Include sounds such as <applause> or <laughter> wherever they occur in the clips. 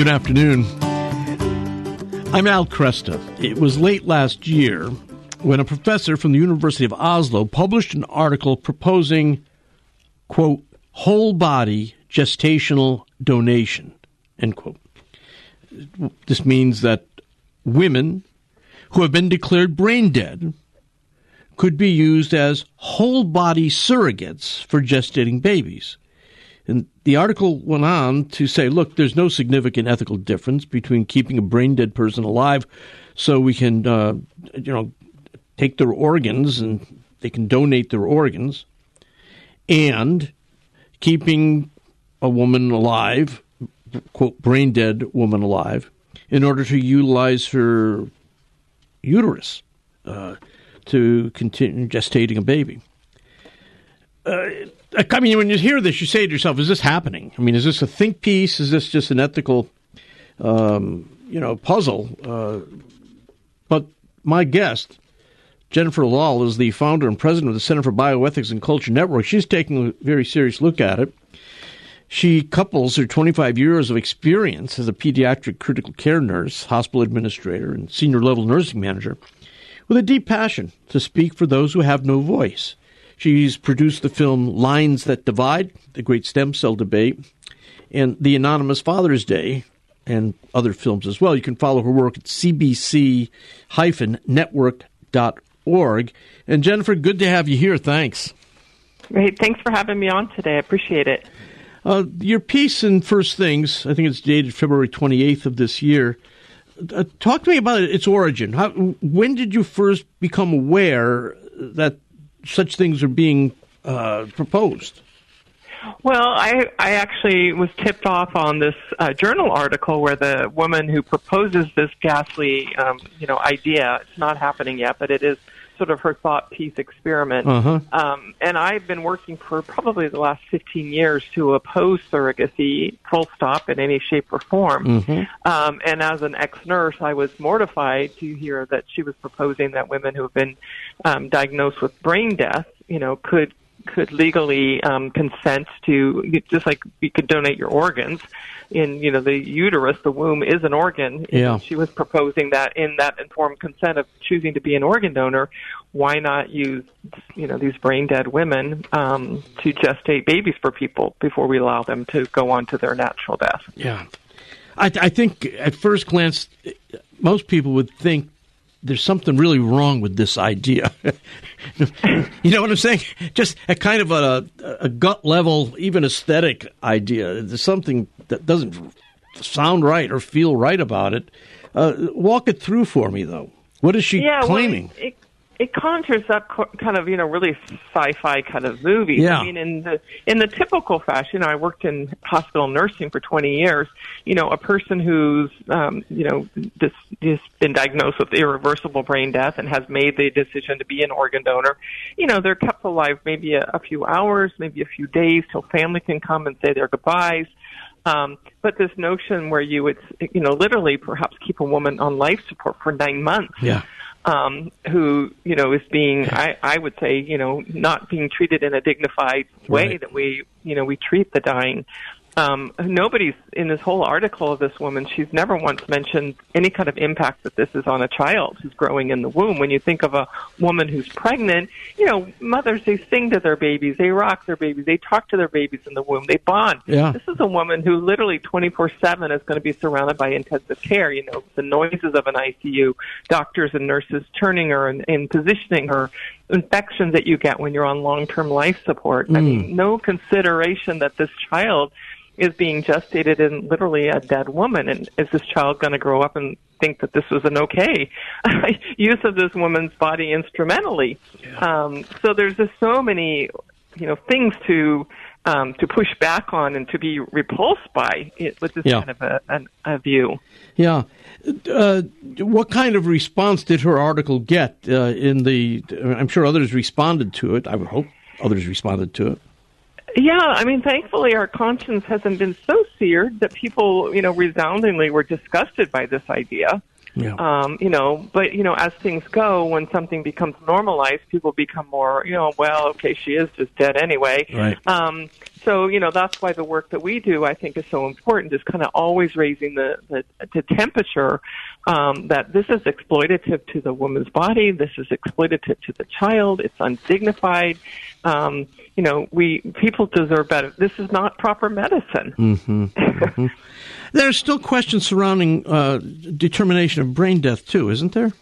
Good afternoon. I'm Al Kresta. It was late last year when a professor from the University of Oslo published an article proposing, quote, whole body gestational donation, end quote. This means that women who have been declared brain dead could be used as whole body surrogates for gestating babies. And the article went on to say, look, there's no significant ethical difference between keeping a brain dead person alive so we can, uh, you know, take their organs and they can donate their organs and keeping a woman alive, quote, brain dead woman alive, in order to utilize her uterus uh, to continue gestating a baby. Uh, I mean, when you hear this, you say to yourself, "Is this happening? I mean, is this a think piece? Is this just an ethical, um, you know, puzzle?" Uh, but my guest, Jennifer Lahl, is the founder and president of the Center for Bioethics and Culture Network. She's taking a very serious look at it. She couples her 25 years of experience as a pediatric critical care nurse, hospital administrator, and senior level nursing manager with a deep passion to speak for those who have no voice. She's produced the film Lines That Divide, The Great Stem Cell Debate, and The Anonymous Father's Day, and other films as well. You can follow her work at cbc-network.org. And Jennifer, good to have you here. Thanks. Great. Thanks for having me on today. I appreciate it. Uh, your piece in First Things, I think it's dated February 28th of this year. Uh, talk to me about its origin. How, when did you first become aware that such things are being uh, proposed? Well, I I actually was tipped off on this uh, journal article where the woman who proposes this ghastly, um, you know, idea. It's not happening yet, but it is sort of her thought piece experiment. Uh-huh. Um, and I've been working for probably the last 15 years to oppose surrogacy, full stop, in any shape or form. Mm-hmm. Um, and as an ex-nurse, I was mortified to hear that she was proposing that women who have been um, diagnosed with brain death, you know, could could legally um, consent to just like you could donate your organs in you know the uterus the womb is an organ Yeah. she was proposing that in that informed consent of choosing to be an organ donor why not use you know these brain dead women um, to gestate babies for people before we allow them to go on to their natural death Yeah. I, I think at first glance, most people would think there's something really wrong with this idea. <laughs> you know what I'm saying? Just a kind of a, a gut level, even aesthetic idea. There's something that doesn't sound right or feel right about it. Uh, walk it through for me, though. What is she yeah, claiming? Well, it, it conjures up kind of you know really sci-fi kind of movies. Yeah. I mean, in the in the typical fashion, I worked in hospital nursing for 20 years. You know, a person who's um, you know just, just been diagnosed with irreversible brain death and has made the decision to be an organ donor. You know, they're kept alive maybe a, a few hours, maybe a few days till family can come and say their goodbyes. Um, but this notion where you would, you know, literally perhaps keep a woman on life support for nine months yeah. Um, who you know is being I, I would say you know not being treated in a dignified way Right. that we you know we treat the dying. Um, nobody's in this whole article of this woman. She's never once mentioned any kind of impact that this is on a child who's growing in the womb. When you think of a woman who's pregnant, you know, mothers they sing to their babies, they rock their babies, they talk to their babies in the womb, they bond. Yeah. This is a woman who literally 24/7 is going to be surrounded by intensive care. You know, the noises of an ICU, doctors and nurses turning her and, and positioning her, infections that you get when you're on long-term life support. I mean, no consideration that this child is being gestated in literally a dead woman. And is this child going to grow up and think that this was an okay <laughs> use of this woman's body instrumentally? Um, so there's just so many, you know, things to um, to push back on and to be repulsed by it, with this Yeah. kind of a, an, a view. Yeah. Uh, what kind of response did her article get uh, in the? I'm sure others responded to it. I would hope others responded to it. Yeah, I mean, thankfully, our conscience hasn't been so seared that people, you know, resoundingly were disgusted by this idea. Yeah. Um, you know, but you know, as things go, when something becomes normalized, people become more, you know, well, okay, she is just dead anyway. Right. Um, So, you know, that's why the work that we do, I think, is so important, is kind of always raising the, the, the temperature um, that this is exploitative to the woman's body, this is exploitative to the child, it's undignified. Um, you know, we people deserve better. This is not proper medicine. Mm-hmm. mm-hmm. <laughs> There's still questions surrounding uh, determination of brain death, too, isn't there?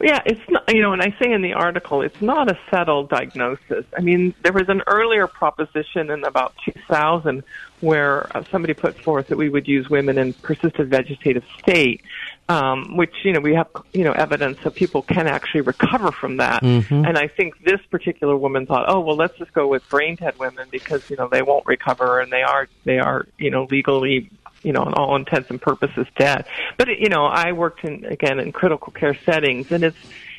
Yeah, it's not, you know, and I say in the article, it's not a settled diagnosis. I mean, there was an earlier proposition in about 2000 where uh, somebody put forth that we would use women in persistent vegetative state, um, which, you know, we have, you know, evidence that people can actually recover from that. Mm-hmm. And I think this particular woman thought, oh, well, let's just go with brain dead women because, you know, they won't recover and they are, they are, you know, legally you know, on all intents and purposes dead. But you know, I worked in again in critical care settings, and it's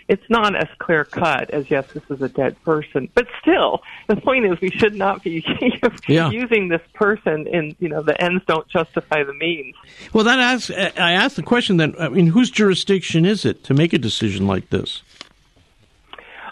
it's not as clear cut as yes, this is a dead person. But still, the point is we should not be <laughs> yeah. using this person, and you know, the ends don't justify the means. Well, that asks, I asked the question then. I mean, whose jurisdiction is it to make a decision like this?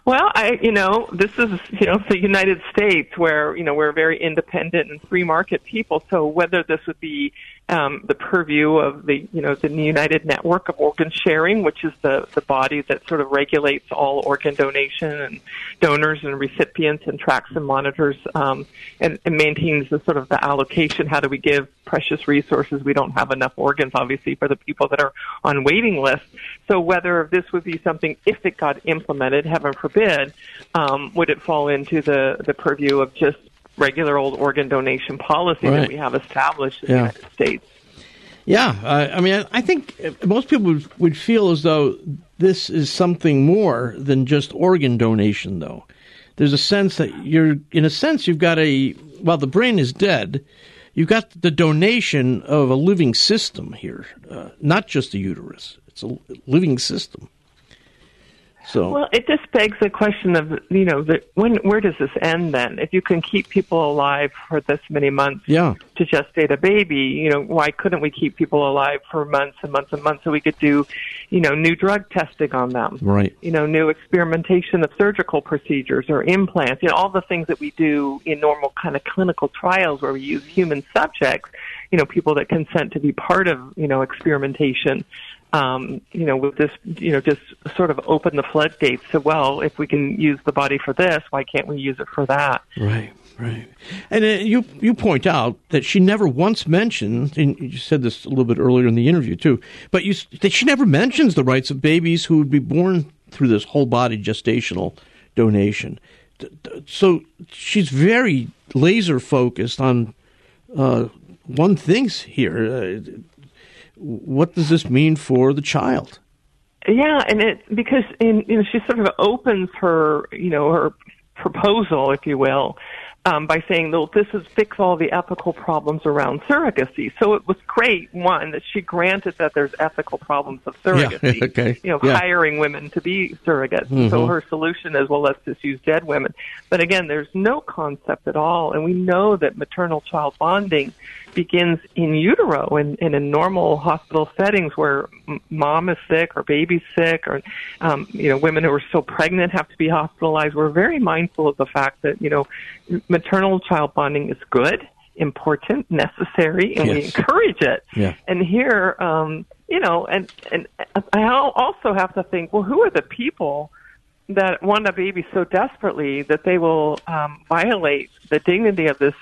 Well, I, you know, this is, you know, the United States where, you know, we're very independent and free market people. So whether this would be um, the purview of the, you know, the United Network of Organ Sharing, which is the, the body that sort of regulates all organ donation and donors and recipients and tracks and monitors um, and, and maintains the sort of the allocation. How do we give precious resources? We don't have enough organs, obviously, for the people that are on waiting lists. So whether this would be something, if it got implemented, heaven forbid, um, would it fall into the, the purview of just regular old organ donation policy right. that we have established in yeah. the United States. Yeah, uh, I mean, I think most people would, would feel as though this is something more than just organ donation, though. There's a sense that you're, in a sense, you've got a, while the brain is dead, you've got the donation of a living system here, uh, not just the uterus. It's a living system. So well, it just begs the question of you know the, when where does this end then? If you can keep people alive for this many months yeah. to gestate a baby, you know why couldn't we keep people alive for months and months and months so we could do, you know, new drug testing on them, right? You know, new experimentation of surgical procedures or implants, you know, all the things that we do in normal kind of clinical trials where we use human subjects, you know, people that consent to be part of you know experimentation um, you know, with this, you know, just sort of open the floodgates to, well, if we can use the body for this, why can't we use it for that? Right, right. And uh, you you point out that she never once mentioned, and you said this a little bit earlier in the interview too, but you that she never mentions the rights of babies who would be born through this whole body gestational donation. So she's very laser focused on uh, one thing's here. Uh, what does this mean for the child? Yeah, and it because in you know she sort of opens her you know her proposal, if you will, um, by saying, "Well, this is fix all the ethical problems around surrogacy." So it was great, one that she granted that there's ethical problems of <laughs> surrogacy. Yeah, okay. You know, yeah. hiring women to be surrogates. Mm-hmm. So her solution is, well, let's just use dead women. But again, there's no concept at all, and we know that maternal child bonding begins in utero and, and in normal hospital settings where mom is sick or baby's sick or um, you know women who are still pregnant have to be hospitalized. We're very mindful of the fact that you know maternal child bonding is good, important, necessary, and yes. we encourage it. Yeah. And here, um, you know, and and I also have to think, well, who are the people? that want a baby so desperately that they will um, violate the dignity of this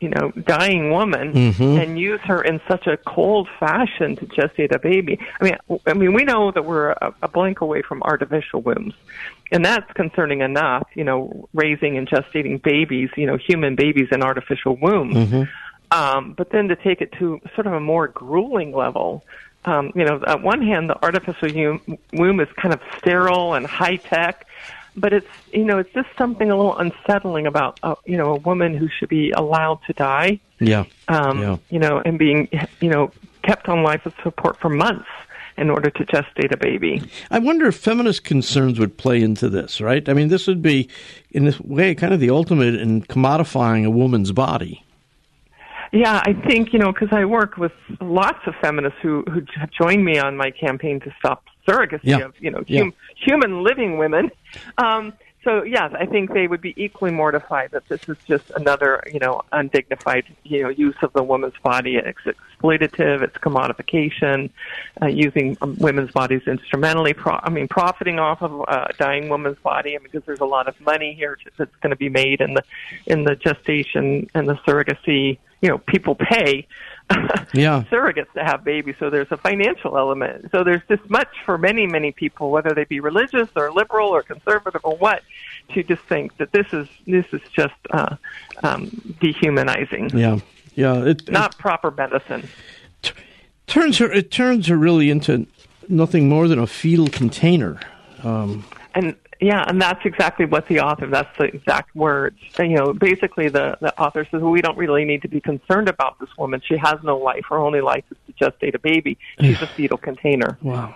you know, dying woman mm-hmm. and use her in such a cold fashion to gestate a baby. I mean, I mean, we know that we're a, a blink away from artificial wombs, and that's concerning enough. You know, raising and gestating babies, you know, human babies in artificial wombs. Mm-hmm. Um, but then to take it to sort of a more grueling level, um, you know, on one hand, the artificial womb is kind of sterile and high tech, but it's you know it's just something a little unsettling about uh, you know a woman who should be allowed to die. Yeah. Um, yeah. You know, and being you know kept on life support for months in order to gestate a baby. I wonder if feminist concerns would play into this, right? I mean, this would be, in this way, kind of the ultimate in commodifying a woman's body. Yeah, I think you know because I work with lots of feminists who who have joined me on my campaign to stop surrogacy yeah. of you know yeah. hum, human living women. Um, so yes, I think they would be equally mortified that this is just another, you know, undignified, you know, use of the woman's body. It's exploitative. It's commodification, uh, using um, women's bodies instrumentally. Pro- I mean, profiting off of uh, a dying woman's body. I mean, because there's a lot of money here that's going to be made in the in the gestation and the surrogacy. You know, people pay <laughs> yeah. surrogates to have babies, so there's a financial element. So there's this much for many, many people, whether they be religious or liberal or conservative or what, to just think that this is this is just uh, um, dehumanizing. Yeah, yeah, it, not it, proper medicine. T- turns her it turns her really into nothing more than a fetal container. Um, and yeah, and that's exactly what the author, that's the exact words. And, you know, basically the, the author says, well, we don't really need to be concerned about this woman. She has no life. Her only life is to gestate a baby. She's a <sighs> fetal container. Wow.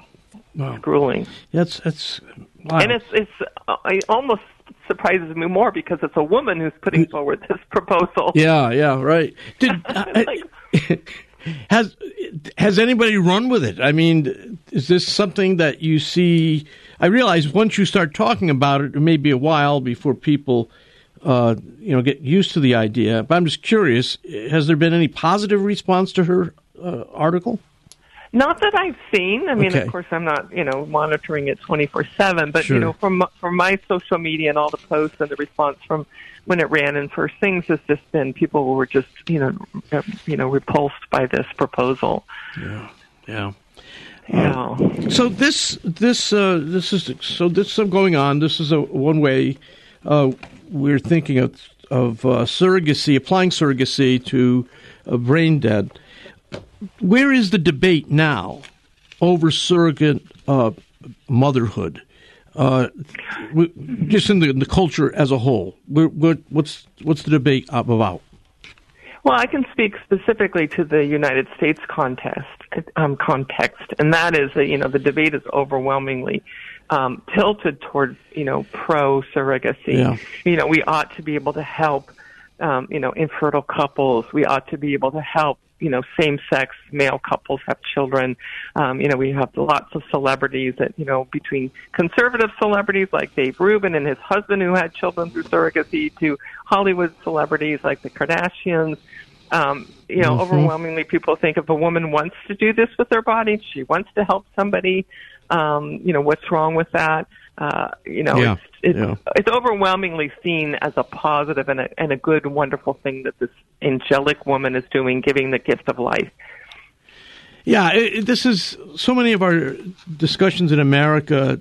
Wow. It's grueling. That's, that's, wow. And it's, it's, uh, almost surprises me more because it's a woman who's putting forward this <laughs> proposal. Yeah, yeah, right. Did, <laughs> like, <laughs> has, has anybody run with it? I mean, is this something that you see I realize once you start talking about it, it may be a while before people, uh, you know, get used to the idea. But I'm just curious: has there been any positive response to her uh, article? Not that I've seen. I mean, okay. of course, I'm not, you know, monitoring it 24 seven. But sure. you know, from from my social media and all the posts and the response from when it ran in first things has just been people were just, you know, uh, you know, repulsed by this proposal. Yeah, yeah. Yeah. So this this uh, this is so this is going on. This is a one way uh, we're thinking of of uh, surrogacy, applying surrogacy to a brain dead. Where is the debate now over surrogate uh, motherhood? Uh, just in the, in the, culture as a whole, what's what's the debate about? Well, I can speak specifically to the United States contest um, context, and that is that you know the debate is overwhelmingly um, tilted toward you know pro surrogacy. Yeah. You know, we ought to be able to help um, you know infertile couples. We ought to be able to help you know same sex male couples have children. Um, you know, we have lots of celebrities that you know between conservative celebrities like Dave Rubin and his husband who had children through surrogacy to Hollywood celebrities like the Kardashians. Um, you know, mm-hmm. overwhelmingly people think if a woman wants to do this with their body, she wants to help somebody, um, you know, what's wrong with that? Uh, you know, yeah. it's, it's, yeah. it's overwhelmingly seen as a positive and a, and a good, wonderful thing that this angelic woman is doing, giving the gift of life. Yeah, it, this is so many of our discussions in America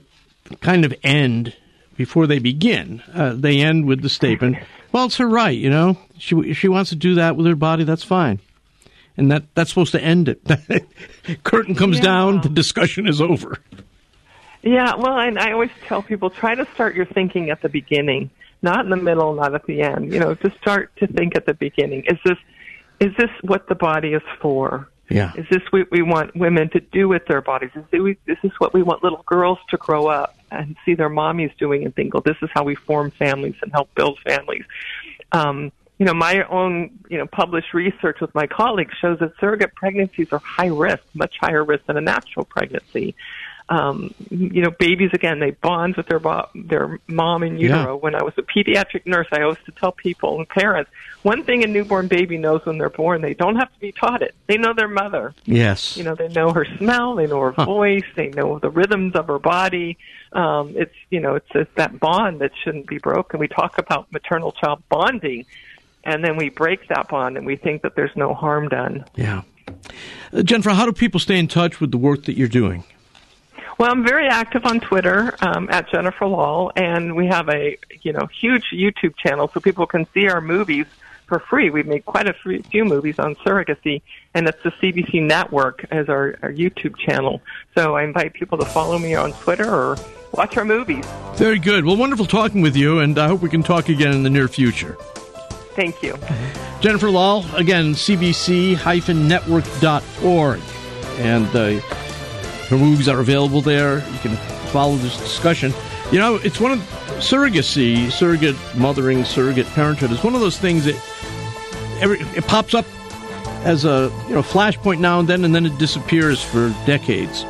kind of end before they begin. Uh, they end with the statement, "Well, it's her right, you know. She if she wants to do that with her body, that's fine." And that that's supposed to end it. <laughs> Curtain comes yeah. down, the discussion is over. Yeah, well, and I always tell people try to start your thinking at the beginning, not in the middle, not at the end. You know, to start to think at the beginning. Is this is this what the body is for? Yeah. Is this what we want women to do with their bodies? Is this what we want little girls to grow up and see their mommies doing and think, "Oh, this is how we form families and help build families." Um, you know, my own, you know, published research with my colleagues shows that surrogate pregnancies are high risk, much higher risk than a natural pregnancy um, you know, babies again, they bond with their bo- their mom in utero. Yeah. When I was a pediatric nurse, I always to tell people and parents one thing a newborn baby knows when they're born, they don't have to be taught it. They know their mother. Yes. You know, they know her smell, they know her huh. voice, they know the rhythms of her body. Um, it's you know, it's, it's that bond that shouldn't be broken. We talk about maternal child bonding, and then we break that bond, and we think that there's no harm done. Yeah. Uh, Jennifer, how do people stay in touch with the work that you're doing? Well, I'm very active on Twitter um, at Jennifer Lahl, and we have a you know huge YouTube channel so people can see our movies for free. We've made quite a few movies on surrogacy, and it's the CBC Network as our, our YouTube channel. So I invite people to follow me on Twitter or watch our movies. Very good. Well, wonderful talking with you, and I hope we can talk again in the near future. Thank you. Jennifer Lahl, again, cbc-network.org. And uh, her movies are available there. You can follow this discussion. You know, it's one of surrogacy, surrogate mothering, surrogate parenthood is one of those things that every, it pops up as a you know flashpoint now and then, and then it disappears for decades.